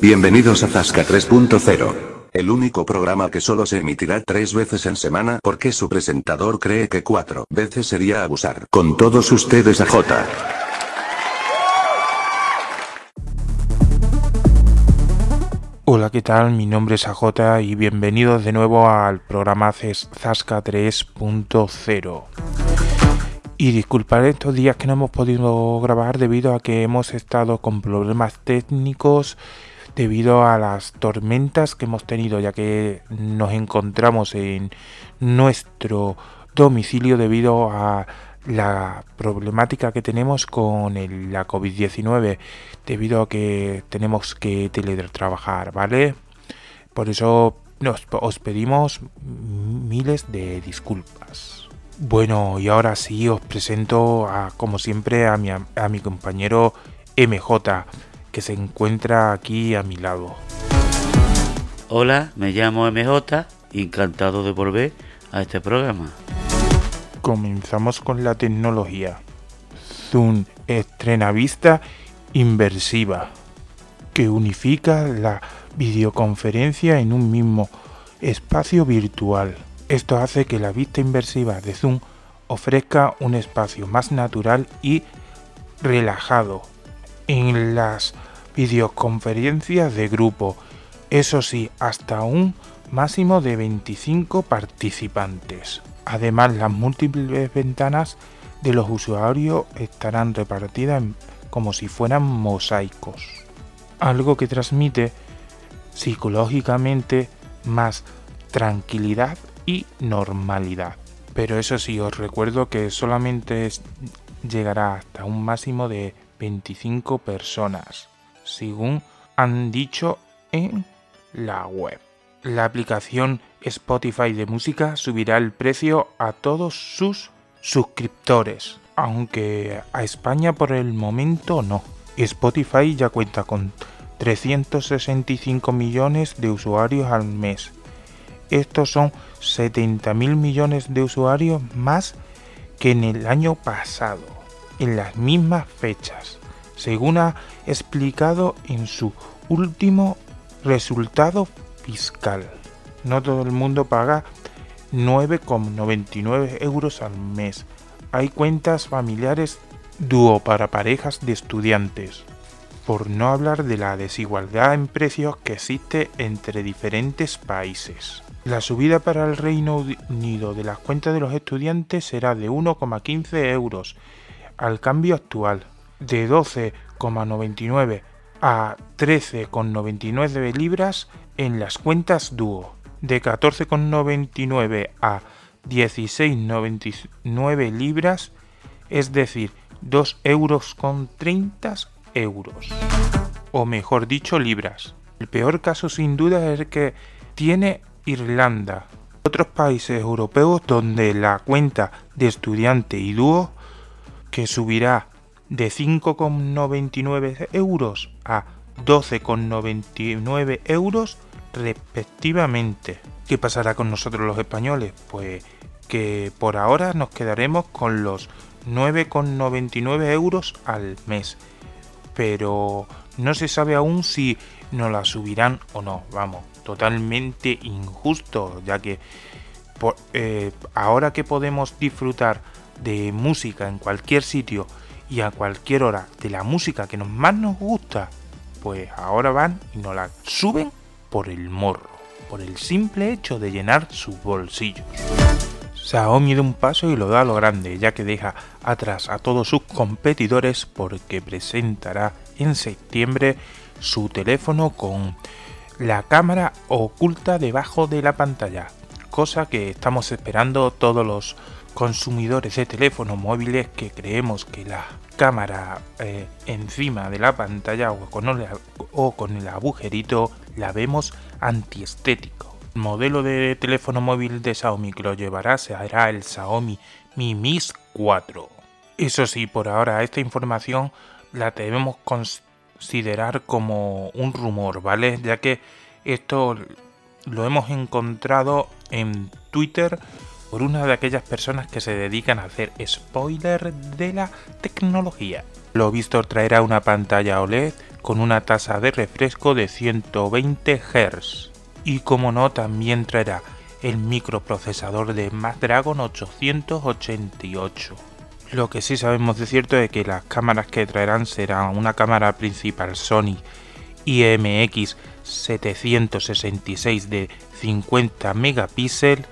Bienvenidos a Zasca 3.0. El único programa que solo se emitirá tres veces en semana porque su presentador cree que cuatro veces sería abusar. Con todos ustedes a J. Hola, ¿qué tal? Mi nombre es AJ y bienvenidos de nuevo al programa Zasca 3.0. Y disculpad estos días que no hemos podido grabar debido a que hemos estado con problemas técnicos debido a las tormentas que hemos tenido ya que nos encontramos en nuestro domicilio debido a la problemática que tenemos con la COVID-19 debido a que tenemos que teletrabajar, ¿vale? Por eso nos, os pedimos miles de disculpas. Bueno, y ahora sí os presento a, como siempre a mi, a mi compañero MJ, que se encuentra aquí a mi lado. Hola, me llamo MJ, encantado de volver a este programa. Comenzamos con la tecnología. Zoom estrena vista inversiva, que unifica la videoconferencia en un mismo espacio virtual. Esto hace que la vista inversiva de Zoom ofrezca un espacio más natural y relajado en las videoconferencias de grupo, eso sí, hasta un máximo de 25 participantes. Además, las múltiples ventanas de los usuarios estarán repartidas como si fueran mosaicos, algo que transmite psicológicamente más tranquilidad y normalidad. Pero eso sí, os recuerdo que solamente llegará hasta un máximo de 25 personas, según han dicho en la web. La aplicación Spotify de música subirá el precio a todos sus suscriptores, aunque a España por el momento no. Spotify ya cuenta con 365 millones de usuarios al mes. Estos son 70 mil millones de usuarios más que en el año pasado, en las mismas fechas, según ha explicado en su último resultado fiscal. No todo el mundo paga 9,99 euros al mes. Hay cuentas familiares dúo para parejas de estudiantes. Por no hablar de la desigualdad en precios que existe entre diferentes países. La subida para el Reino Unido de las cuentas de los estudiantes será de 1,15 euros al cambio actual, de 12,99 a 13,99 libras en las cuentas dúo, de 14,99 a 16,99 libras, es decir, 2 euros con 30 euros, o mejor dicho, libras. El peor caso sin duda es que tiene Irlanda. Otros países europeos donde la cuenta de estudiante y dúo que subirá de 5,99 euros a 12,99 euros respectivamente. ¿Qué pasará con nosotros los españoles? Pues que por ahora nos quedaremos con los 9,99 euros al mes. Pero no se sabe aún si nos la subirán o no. Vamos, totalmente injusto, ya que eh, ahora que podemos disfrutar de música en cualquier sitio y a cualquier hora de la música que nos más nos gusta, pues ahora van y nos la suben por el morro, por el simple hecho de llenar sus bolsillos. Xiaomi da un paso y lo da a lo grande, ya que deja atrás a todos sus competidores porque presentará en septiembre su teléfono con la cámara oculta debajo de la pantalla, cosa que estamos esperando todos los consumidores de teléfonos móviles que creemos que la cámara eh, encima de la pantalla o con, el, o con el agujerito la vemos antiestético. El modelo de teléfono móvil de Xiaomi que lo llevará será el Xiaomi Mi Mix 4. Eso sí, por ahora esta información la debemos considerar como un rumor, ¿vale? Ya que esto lo hemos encontrado en Twitter por una de aquellas personas que se dedican a hacer spoiler de la tecnología. Lo visto traerá una pantalla OLED con una tasa de refresco de 120 Hz. Y como no, también traerá el microprocesador de Snapdragon 888. Lo que sí sabemos de cierto es que las cámaras que traerán serán una cámara principal Sony IMX 766 de 50 megapíxeles,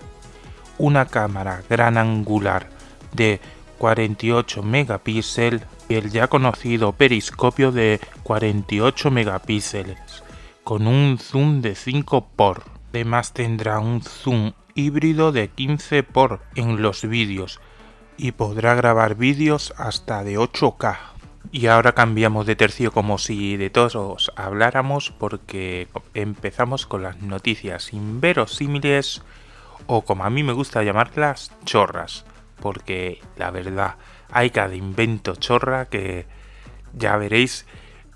una cámara gran angular de 48 megapíxeles y el ya conocido periscopio de 48 megapíxeles con un zoom de 5 por. Además tendrá un zoom híbrido de 15 por en los vídeos y podrá grabar vídeos hasta de 8K. Y ahora cambiamos de tercio como si de todos habláramos porque empezamos con las noticias inverosímiles o como a mí me gusta llamarlas chorras. Porque la verdad hay cada invento chorra que ya veréis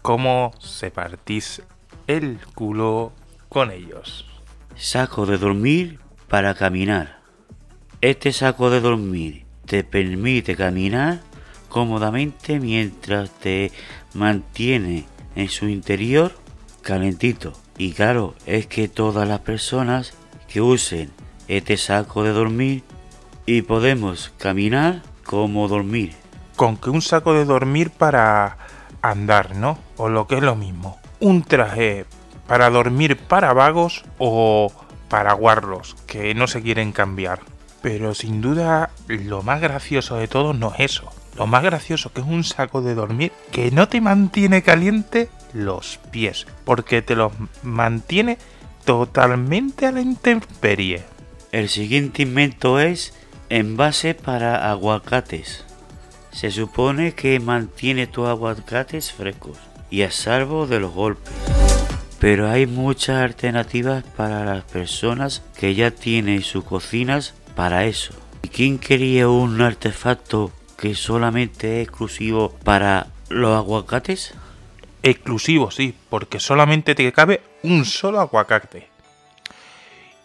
cómo se partís el culo con ellos. Saco de dormir para caminar. Este saco de dormir te permite caminar cómodamente mientras te mantiene en su interior calentito. Y claro, es que todas las personas que usen este saco de dormir y podemos caminar como dormir. Con que un saco de dormir para andar, ¿no? O lo que es lo mismo. Un traje para dormir para vagos o para guarros que no se quieren cambiar. Pero sin duda lo más gracioso de todo no es eso. Lo más gracioso que es un saco de dormir que no te mantiene caliente los pies, porque te los mantiene totalmente a la intemperie. El siguiente invento es envase para aguacates. Se supone que mantiene tus aguacates frescos y a salvo de los golpes. Pero hay muchas alternativas para las personas que ya tienen sus cocinas para eso. ¿Y quién quería un artefacto que solamente es exclusivo para los aguacates? Exclusivo, sí, porque solamente te cabe un solo aguacate.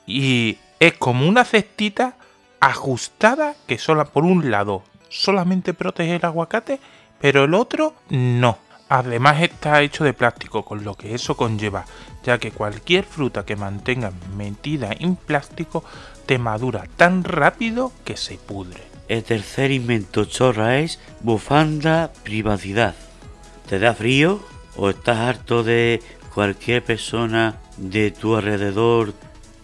Y es como una cestita ajustada que solo por un lado solamente protege el aguacate, pero el otro no. Además está hecho de plástico, con lo que eso conlleva, ya que cualquier fruta que mantenga metida en plástico te madura tan rápido que se pudre. El tercer invento chorra es bufanda privacidad. ¿Te da frío o estás harto de cualquier persona de tu alrededor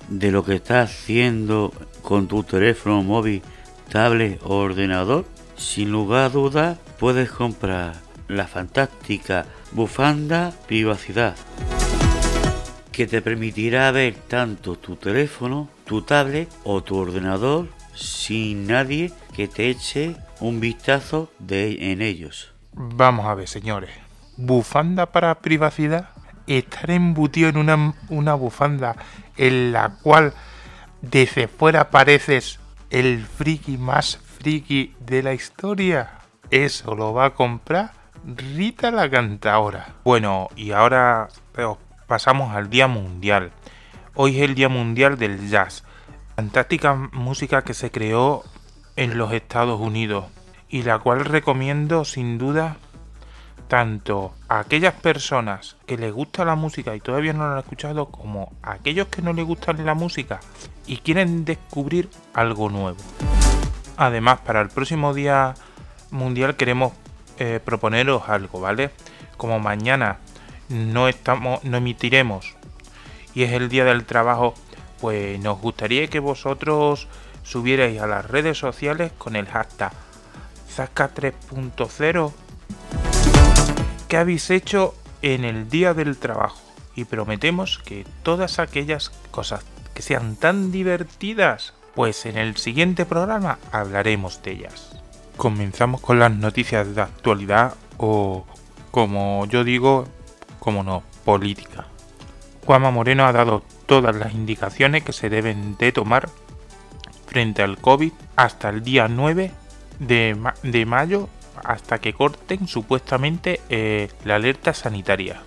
de lo que estás haciendo con tu teléfono móvil, tablet o ordenador? Sin lugar a dudas puedes comprar la fantástica bufanda privacidad que te permitirá ver tanto tu teléfono, tu tablet o tu ordenador sin nadie que te eche un vistazo de, en ellos. Vamos a ver, señores. ¿Bufanda para privacidad? Estar embutido en una, una bufanda en la cual desde fuera pareces el friki más friki de la historia. ¿Eso lo va a comprar? Rita la cantadora. Bueno, y ahora pasamos al Día Mundial. Hoy es el Día Mundial del Jazz. Fantástica música que se creó en los Estados Unidos y la cual recomiendo sin duda tanto a aquellas personas que les gusta la música y todavía no la han escuchado como a aquellos que no les gusta la música y quieren descubrir algo nuevo. Además, para el próximo día mundial queremos eh, proponeros algo, ¿vale? Como mañana no estamos, no emitiremos y es el día del trabajo, pues nos gustaría que vosotros subierais a las redes sociales con el hashtag Zasca 3.0 que habéis hecho en el día del trabajo y prometemos que todas aquellas cosas que sean tan divertidas, pues en el siguiente programa hablaremos de ellas comenzamos con las noticias de actualidad o, como yo digo, como no, política. Juanma Moreno ha dado todas las indicaciones que se deben de tomar frente al COVID hasta el día 9 de, mayo, hasta que corten supuestamente eh, la alerta sanitaria.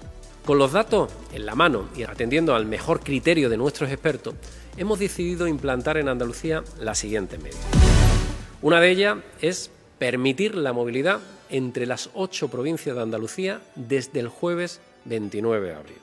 Con los datos en la mano y atendiendo al mejor criterio de nuestros expertos, hemos decidido implantar en Andalucía la siguiente medidas. Una de ellas es permitir la movilidad entre las ocho provincias de Andalucía desde el jueves 29 de abril.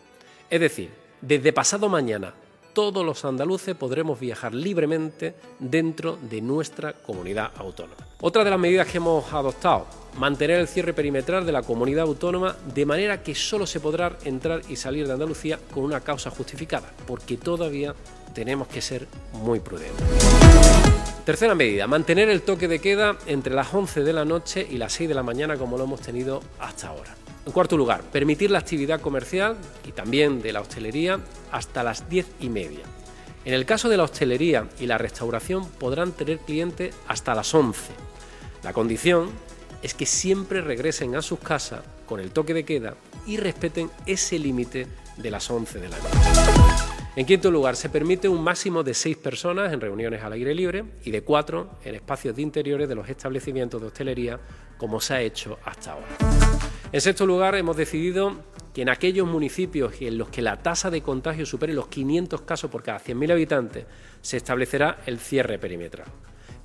Es decir, desde pasado mañana todos los andaluces podremos viajar libremente dentro de nuestra comunidad autónoma. Otra de las medidas que hemos adoptado, mantener el cierre perimetral de la comunidad autónoma de manera que solo se podrá entrar y salir de Andalucía con una causa justificada, porque todavía tenemos que ser muy prudentes. Tercera medida, mantener el toque de queda entre las 11 de la noche y las 6 de la mañana como lo hemos tenido hasta ahora. En cuarto lugar, permitir la actividad comercial y también de la hostelería hasta las 10 y media. En el caso de la hostelería y la restauración podrán tener clientes hasta las 11. La condición es que siempre regresen a sus casas con el toque de queda y respeten ese límite de las 11 de la noche. En quinto lugar, se permite un máximo de seis personas en reuniones al aire libre y de cuatro en espacios de interiores de los establecimientos de hostelería, como se ha hecho hasta ahora. En sexto lugar, hemos decidido que en aquellos municipios en los que la tasa de contagio supere los 500 casos por cada 100.000 habitantes, se establecerá el cierre perimetral.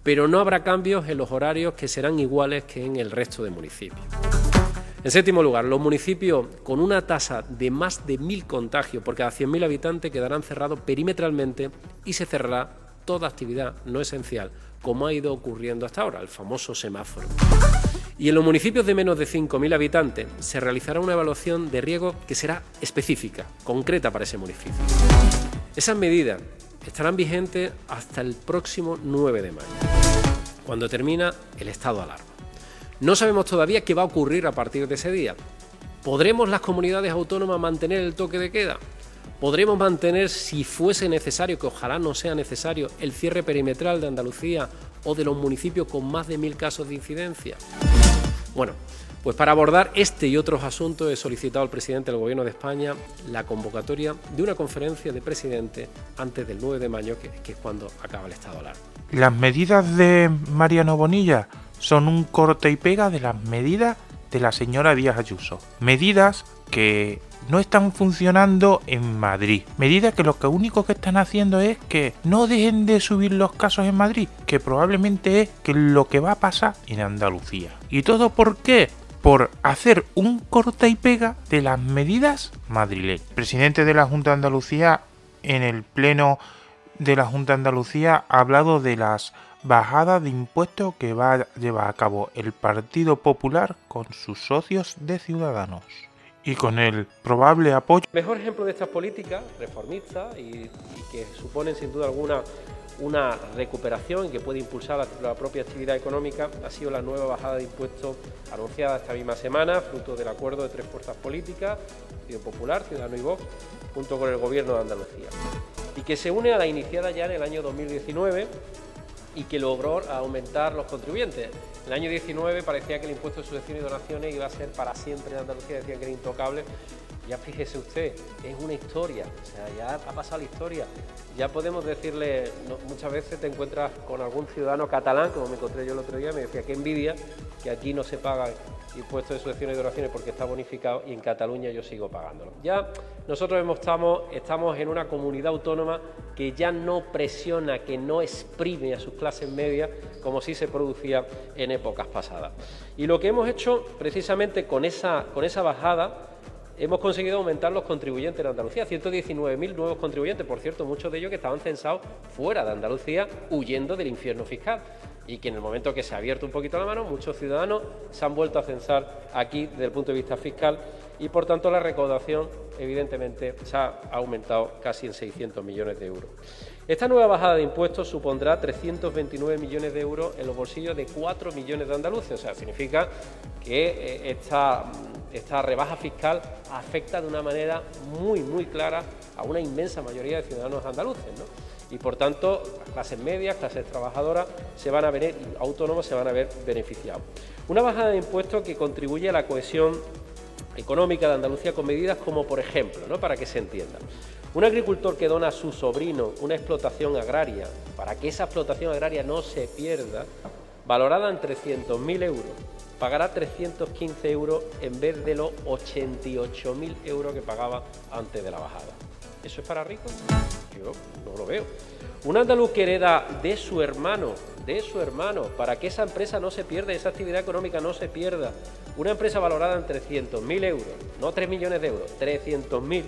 Pero no habrá cambios en los horarios que serán iguales que en el resto de municipios. En séptimo lugar, los municipios con una tasa de más de 1.000 contagios por cada 100.000 habitantes quedarán cerrados perimetralmente y se cerrará toda actividad no esencial, como ha ido ocurriendo hasta ahora, el famoso semáforo. Y en los municipios de menos de 5.000 habitantes se realizará una evaluación de riesgo que será específica, concreta para ese municipio. Esas medidas estarán vigentes hasta el próximo 9 de mayo, cuando termina el estado de alarma. No sabemos todavía qué va a ocurrir a partir de ese día. ¿Podremos las comunidades autónomas mantener el toque de queda? ¿Podremos mantener, si fuese necesario, que ojalá no sea necesario, el cierre perimetral de Andalucía o de los municipios con más de mil casos de incidencia? Bueno, pues para abordar este y otros asuntos he solicitado al presidente del Gobierno de España la convocatoria de una conferencia de presidente antes del 9 de mayo, que, es cuando acaba el estado de alarma. Las medidas de Mariano Bonilla son un corte y pega de las medidas de la señora Díaz Ayuso. Medidas que no están funcionando en Madrid. Medidas que lo que único que están haciendo es que no dejen de subir los casos en Madrid, que probablemente es que lo que va a pasar en Andalucía. ¿Y todo por qué? Por hacer un corta y pega de las medidas madrileñas. El presidente de la Junta de Andalucía en el pleno de la Junta de Andalucía ha hablado de las bajadas de impuestos que va a llevar a cabo el Partido Popular con sus socios de Ciudadanos y con el probable apoyo. mejor ejemplo de estas políticas reformistas y, que suponen sin duda alguna una recuperación que puede impulsar la, propia actividad económica ha sido la nueva bajada de impuestos anunciada esta misma semana, fruto del acuerdo de tres fuerzas políticas, Partido Popular, Ciudadano y Vox, junto con el Gobierno de Andalucía, y que se une a la iniciada ya en el año 2019 y que logró aumentar los contribuyentes. En el año 19 parecía que el impuesto de sucesión y donaciones iba a ser para siempre en Andalucía, decían que era intocable. Ya fíjese usted, es una historia, o sea, ya ha pasado la historia. Ya podemos decirle, muchas veces te encuentras con algún ciudadano catalán, como me encontré yo el otro día, me decía, qué envidia que aquí no se paga impuesto de sucesión y donaciones porque está bonificado y en Cataluña yo sigo pagándolo. Ya nosotros estamos, estamos en una comunidad autónoma que ya no presiona, que no exprime a sus clases medias como si se producía en épocas pasadas. Y lo que hemos hecho precisamente con esa, con esa bajada hemos conseguido aumentar los contribuyentes en Andalucía, 119.000 nuevos contribuyentes, por cierto, muchos de ellos que estaban censados fuera de Andalucía, huyendo del infierno fiscal y que en el momento que se ha abierto un poquito la mano, muchos ciudadanos se han vuelto a censar aquí desde el punto de vista fiscal y por tanto la recaudación evidentemente se ha aumentado casi en 600 millones de euros. Esta nueva bajada de impuestos supondrá 329 millones de euros en los bolsillos de 4 millones de andaluces, o sea, significa que eh, esta, esta rebaja fiscal afecta de una manera muy, muy clara a una inmensa mayoría de ciudadanos andaluces. ¿no? y por tanto las clases medias, clases trabajadoras se van a ver, autónomos se van a ver beneficiados. Una bajada de impuestos que contribuye a la cohesión económica de Andalucía con medidas como por ejemplo, ¿no? para que se entienda, un agricultor que dona a su sobrino una explotación agraria para que esa explotación agraria no se pierda, valorada en 300.000 euros, pagará 315 euros en vez de los 88.000 euros que pagaba antes de la bajada. ¿Eso es para ricos? Yo no lo veo. Un andaluz que hereda de su hermano, de su hermano, para que esa empresa no se pierda, esa actividad económica no se pierda, Una empresa valorada en 300.000 euros, no 3 millones de euros, 300.000,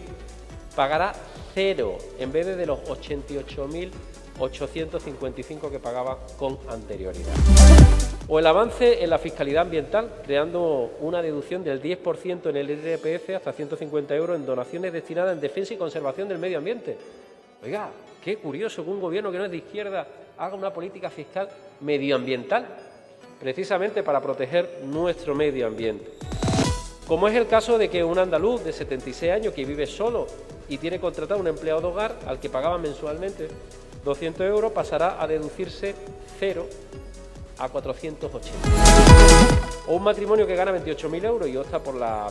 pagará cero en vez de, los 88.855 que pagaba con anterioridad. O el avance en la fiscalidad ambiental, creando una deducción del 10% en el IRPF hasta 150 euros en donaciones destinadas en defensa y conservación del medio ambiente. Oiga, qué curioso que un gobierno que no es de izquierda haga una política fiscal medioambiental, precisamente para proteger nuestro medio ambiente. Como es el caso de que un andaluz de 76 años que vive solo y tiene contratado un empleado de hogar al que pagaba mensualmente 200 euros pasará a deducirse cero a 480. O un matrimonio que gana 28.000 euros y opta por la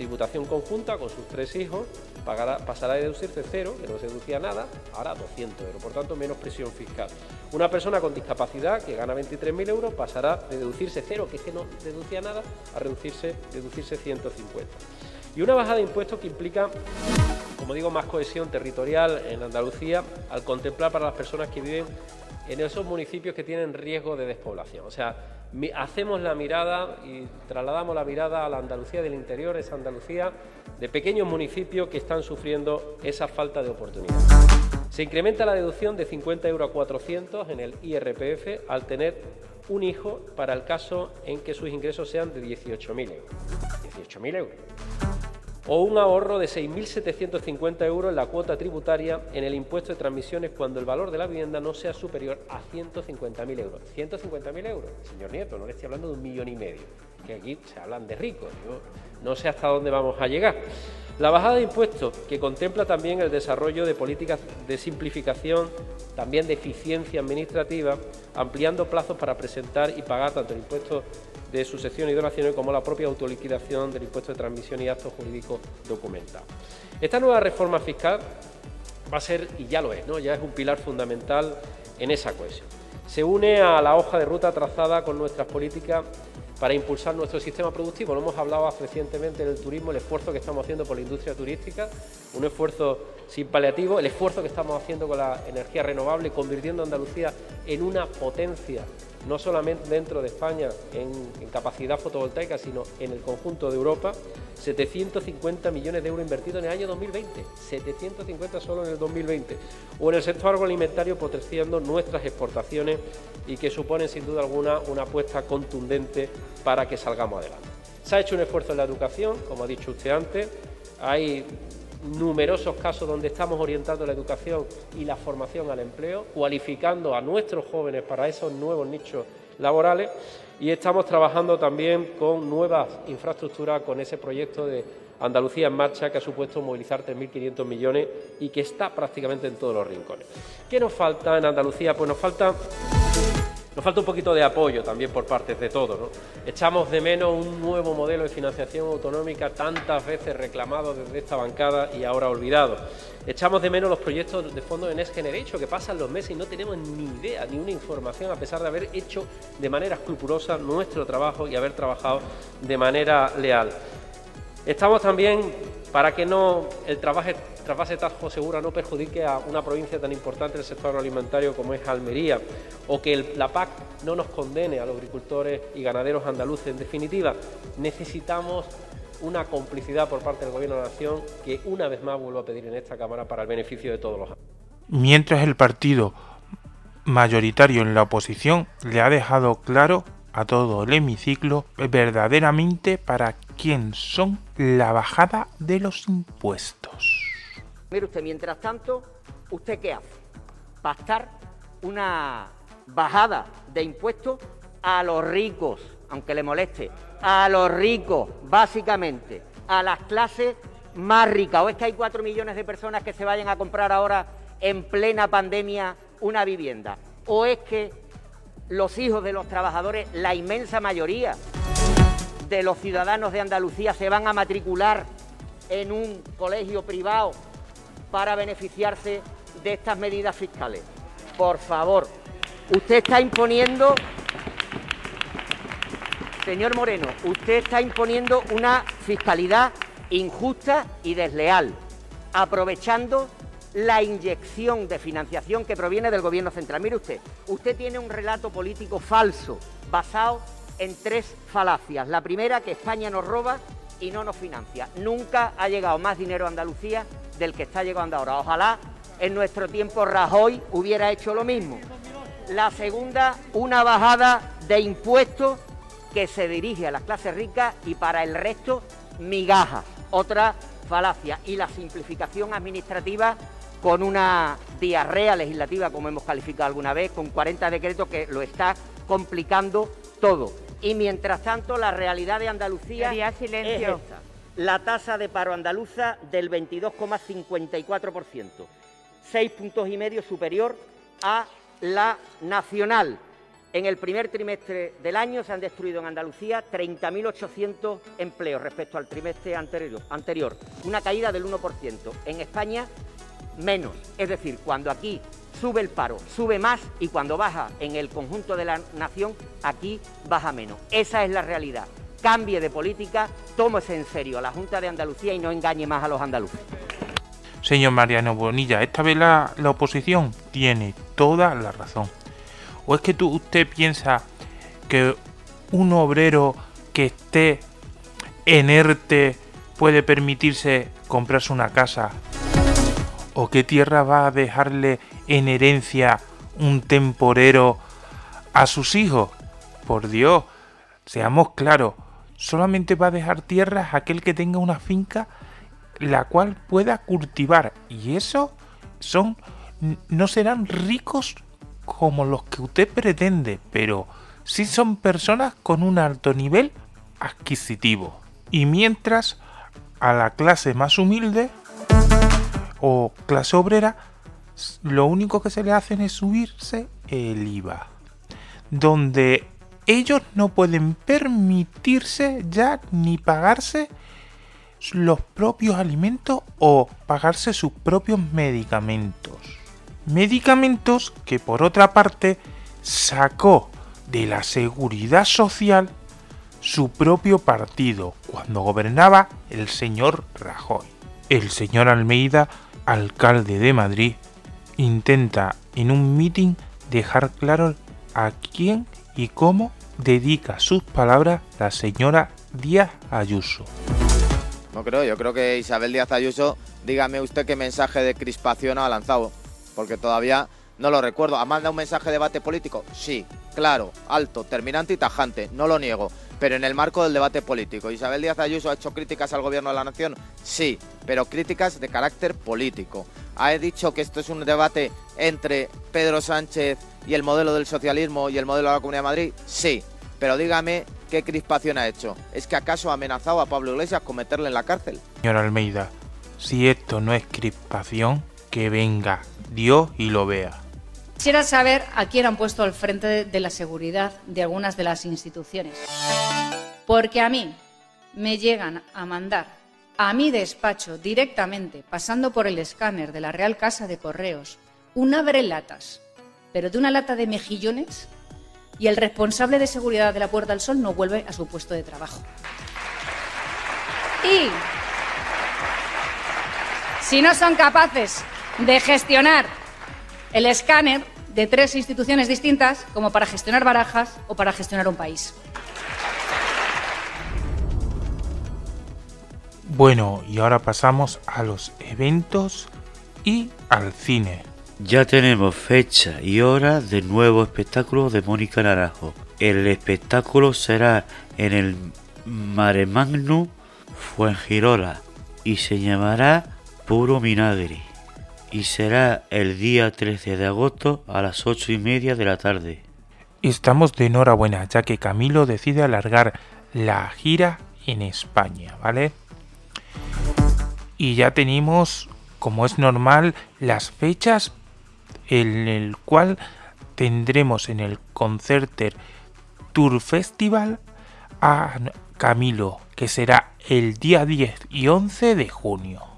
tributación conjunta con sus tres hijos, pagará, pasará a deducirse cero, que no se deducía nada, ahora 200 euros, por tanto menos presión fiscal. Una persona con discapacidad que gana 23.000 euros pasará de deducirse cero, que es que no deducía nada, a reducirse, deducirse 150. Y una bajada de impuestos que implica como digo, más cohesión territorial en Andalucía al contemplar para las personas que viven en esos municipios que tienen riesgo de despoblación. O sea, hacemos la mirada y trasladamos la mirada a la Andalucía del interior, esa Andalucía de pequeños municipios que están sufriendo esa falta de oportunidad. Se incrementa la deducción de 50 euros a 400 en el IRPF al tener un hijo para el caso en que sus ingresos sean de 18.000 euros. 18.000 euros o un ahorro de 6.750 euros en la cuota tributaria en el impuesto de transmisiones cuando el valor de la vivienda no sea superior a 150.000 euros. 150.000 euros, señor Nieto, no le estoy hablando de un millón y medio, que aquí se hablan de ricos, no sé hasta dónde vamos a llegar. La bajada de impuestos, que contempla también el desarrollo de políticas de simplificación, también de eficiencia administrativa, ampliando plazos para presentar y pagar tanto el impuesto de sucesión y donaciones como la propia autoliquidación del impuesto de transmisión y actos jurídicos documentados. Esta nueva reforma fiscal va a ser, y ya lo es, ¿no? ya es un pilar fundamental en esa cohesión. Se une a la hoja de ruta trazada con nuestras políticas para impulsar nuestro sistema productivo. Lo hemos hablado recientemente del turismo, el esfuerzo que estamos haciendo por la industria turística, un esfuerzo sin paliativo, el esfuerzo que estamos haciendo con la energía renovable, convirtiendo a Andalucía en una potencia no solamente dentro de España en, capacidad fotovoltaica, sino en el conjunto de Europa, 750 millones de euros invertidos en el año 2020, 750 solo en el 2020, o en el sector agroalimentario potenciando nuestras exportaciones y que suponen sin duda alguna una apuesta contundente para que salgamos adelante. Se ha hecho un esfuerzo en la educación, como ha dicho usted antes, hay numerosos casos donde estamos orientando la educación y la formación al empleo, cualificando a nuestros jóvenes para esos nuevos nichos laborales y estamos trabajando también con nuevas infraestructuras, con ese proyecto de Andalucía en marcha que ha supuesto movilizar 3.500 millones y que está prácticamente en todos los rincones. ¿Qué nos falta en Andalucía? Pues nos falta nos falta un poquito de apoyo también por parte de todos. ¿no? Echamos de menos un nuevo modelo de financiación autonómica tantas veces reclamado desde esta bancada y ahora olvidado. Echamos de menos los proyectos de fondo de Next Generation que pasan los meses y no tenemos ni idea ni una información a pesar de haber hecho de manera escrupulosa nuestro trabajo y haber trabajado de manera leal. Estamos también para que no el trabajo trasvase Tajo Segura no perjudique a una provincia tan importante del sector agroalimentario como es Almería, o que la PAC no nos condene a los agricultores y ganaderos andaluces. En definitiva, necesitamos una complicidad por parte del Gobierno de la Nación que una vez más vuelvo a pedir en esta Cámara para el beneficio de todos los Mientras el partido mayoritario en la oposición le ha dejado claro a todo el hemiciclo verdaderamente para quién son la bajada de los impuestos. Mire usted, mientras tanto, ¿usted qué hace? Pactar una bajada de impuestos a los ricos, aunque le moleste, a los ricos, básicamente, a las clases más ricas. ¿O es que hay cuatro millones de personas que se vayan a comprar ahora en plena pandemia una vivienda? ¿O es que los hijos de los trabajadores, la inmensa mayoría de los ciudadanos de Andalucía se van a matricular en un colegio privado para beneficiarse de estas medidas fiscales. Por favor, usted está imponiendo, señor Moreno, usted está imponiendo una fiscalidad injusta y desleal, aprovechando la inyección de financiación que proviene del Gobierno central. Mire usted, usted tiene un relato político falso, basado en tres falacias. La primera, que España nos roba y no nos financia. Nunca ha llegado más dinero a Andalucía del que está llegando ahora. Ojalá en nuestro tiempo Rajoy hubiera hecho lo mismo. La segunda, una bajada de impuestos que se dirige a las clases ricas y para el resto migajas. Otra falacia. Y la simplificación administrativa con una diarrea legislativa, como hemos calificado alguna vez, con 40 decretos que lo está complicando todo. Y mientras tanto, la realidad de Andalucía silencio. es La tasa de paro andaluza del 22,54%, seis puntos y medio superior a la nacional. En el primer trimestre del año se han destruido en Andalucía 30.800 empleos respecto al trimestre anterior, anterior, una caída del 1%. En España, menos. Es decir, cuando aquí sube el paro, sube más y cuando baja en el conjunto de la nación, aquí baja menos. Esa es la realidad. Cambie de política, tómese en serio a la Junta de Andalucía y no engañe más a los andaluces. Señor Mariano Bonilla, esta vez la, oposición tiene toda la razón. ¿O es que tú, usted piensa que un obrero que esté enerte puede permitirse comprarse una casa? ¿O qué tierra va a dejarle en herencia un temporero a sus hijos? Por Dios, seamos claros, solamente va a dejar tierras aquel que tenga una finca la cual pueda cultivar. Y eso son no serán ricos como los que usted pretende, pero sí son personas con un alto nivel adquisitivo. Y mientras a la clase más humilde o clase obrera, lo único que se le hacen es subirse el IVA. Donde ellos no pueden permitirse ya ni pagarse los propios alimentos o pagarse sus propios medicamentos. Medicamentos que por otra parte sacó de la seguridad social su propio partido cuando gobernaba el señor Rajoy. El señor Almeida, alcalde de Madrid, intenta en un mitin dejar claro a quién y cómo dedica sus palabras la señora Díaz Ayuso. No creo, yo creo que Isabel Díaz Ayuso, dígame usted qué mensaje de crispación ha lanzado, porque todavía no lo recuerdo. ¿Ha mandado un mensaje de debate político? Sí, claro, alto, terminante y tajante, no lo niego, pero en el marco del debate político. ¿Isabel Díaz Ayuso ha hecho críticas al gobierno de la nación? Sí, pero críticas de carácter político. ¿Ha dicho que esto es un debate entre Pedro Sánchez y el modelo del socialismo y el modelo de la Comunidad de Madrid? Sí, pero dígame qué crispación ha hecho. ¿Es que acaso ha amenazado a Pablo Iglesias con meterle en la cárcel? Señor Almeida, si esto no es crispación, que venga Dios y lo vea. Quisiera saber a quién han puesto al frente de la seguridad de algunas de las instituciones. Porque a mí me llegan a mandar a mi despacho directamente, pasando por el escáner de la Real Casa de Correos, un abrelatas, pero de una lata de mejillones y el responsable de seguridad de la Puerta del Sol no vuelve a su puesto de trabajo. Y si no son capaces de gestionar el escáner de tres instituciones distintas como para gestionar barajas o para gestionar un país. Bueno, y ahora pasamos a los eventos y al cine. Ya tenemos fecha y hora del nuevo espectáculo de Mónica Naranjo. El espectáculo será en el Mare Magnum Fuengirola y se llamará Puro Minagre y será el día 13 de agosto a las 8 y media de la tarde. Estamos de enhorabuena ya que Camilo decide alargar la gira en España, ¿vale? Y ya tenemos, como es normal, las fechas en el cual tendremos en el Concerter Tour Festival a Camilo, que será el día 10 y 11 de junio.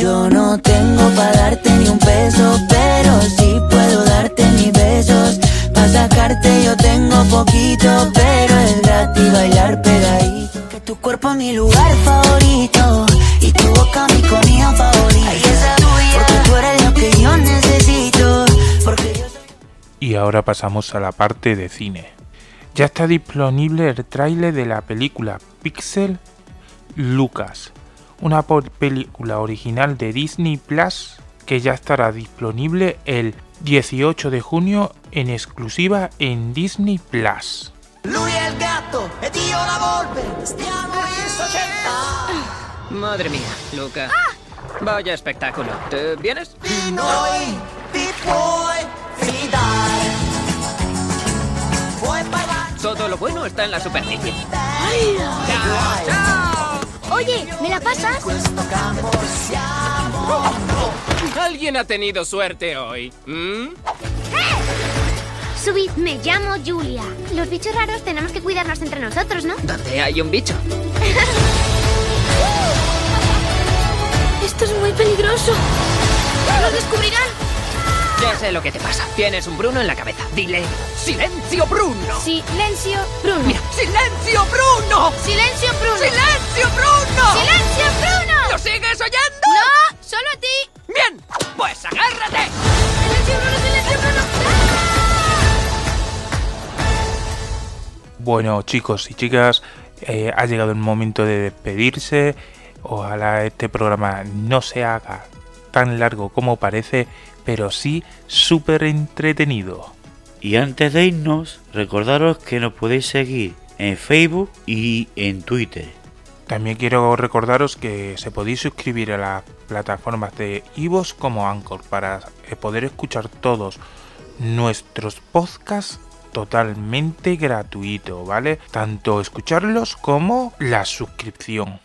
Yo no tengo para darte ni un peso, pero sí puedo darte mis besos. Para sacarte yo tengo poquito, pero es gratis bailar pegadito. Que tu cuerpo es mi lugar favorito y tu boca mi comida favorita. Porque tú eres lo que yo necesito. Y ahora pasamos a la parte de cine. Ya está disponible el tráiler de la película Pixel Lucas, una película original de Disney Plus que ya estará disponible el 18 de junio en exclusiva en Disney Plus. Madre mía, Luca. Vaya espectáculo. ¿Te vienes? Todo lo bueno está en la superficie. Oye, ¿me la pasas? Alguien ha tenido suerte hoy. ¿Mm? Subid, me llamo Julia. Los bichos raros tenemos que cuidarnos entre nosotros, ¿no? ¿Dónde hay un bicho? Esto es muy peligroso. ¡Lo descubrirán! Ya sé lo que te pasa. Tienes un Bruno en la cabeza. Dile, ¡Silencio, Bruno! Silencio, Bruno. Mira, ¡Silencio, Bruno! Silencio, Bruno. ¡Silencio, Bruno! Silencio, Bruno. ¿Lo sigues oyendo? No, solo a ti. Bien, pues agárrate. Silencio, Bruno, silencio, Bruno. Bueno, chicos y chicas, eh, ha llegado el momento de despedirse. Ojalá este programa no se haga tan largo como parece, pero sí súper entretenido. Y antes de irnos, recordaros que nos podéis seguir en Facebook y en Twitter. También quiero recordaros que se podéis suscribir a las plataformas de Ivos como Anchor para eh, poder escuchar todos nuestros podcasts totalmente gratuito, ¿vale? Tanto escucharlos como la suscripción.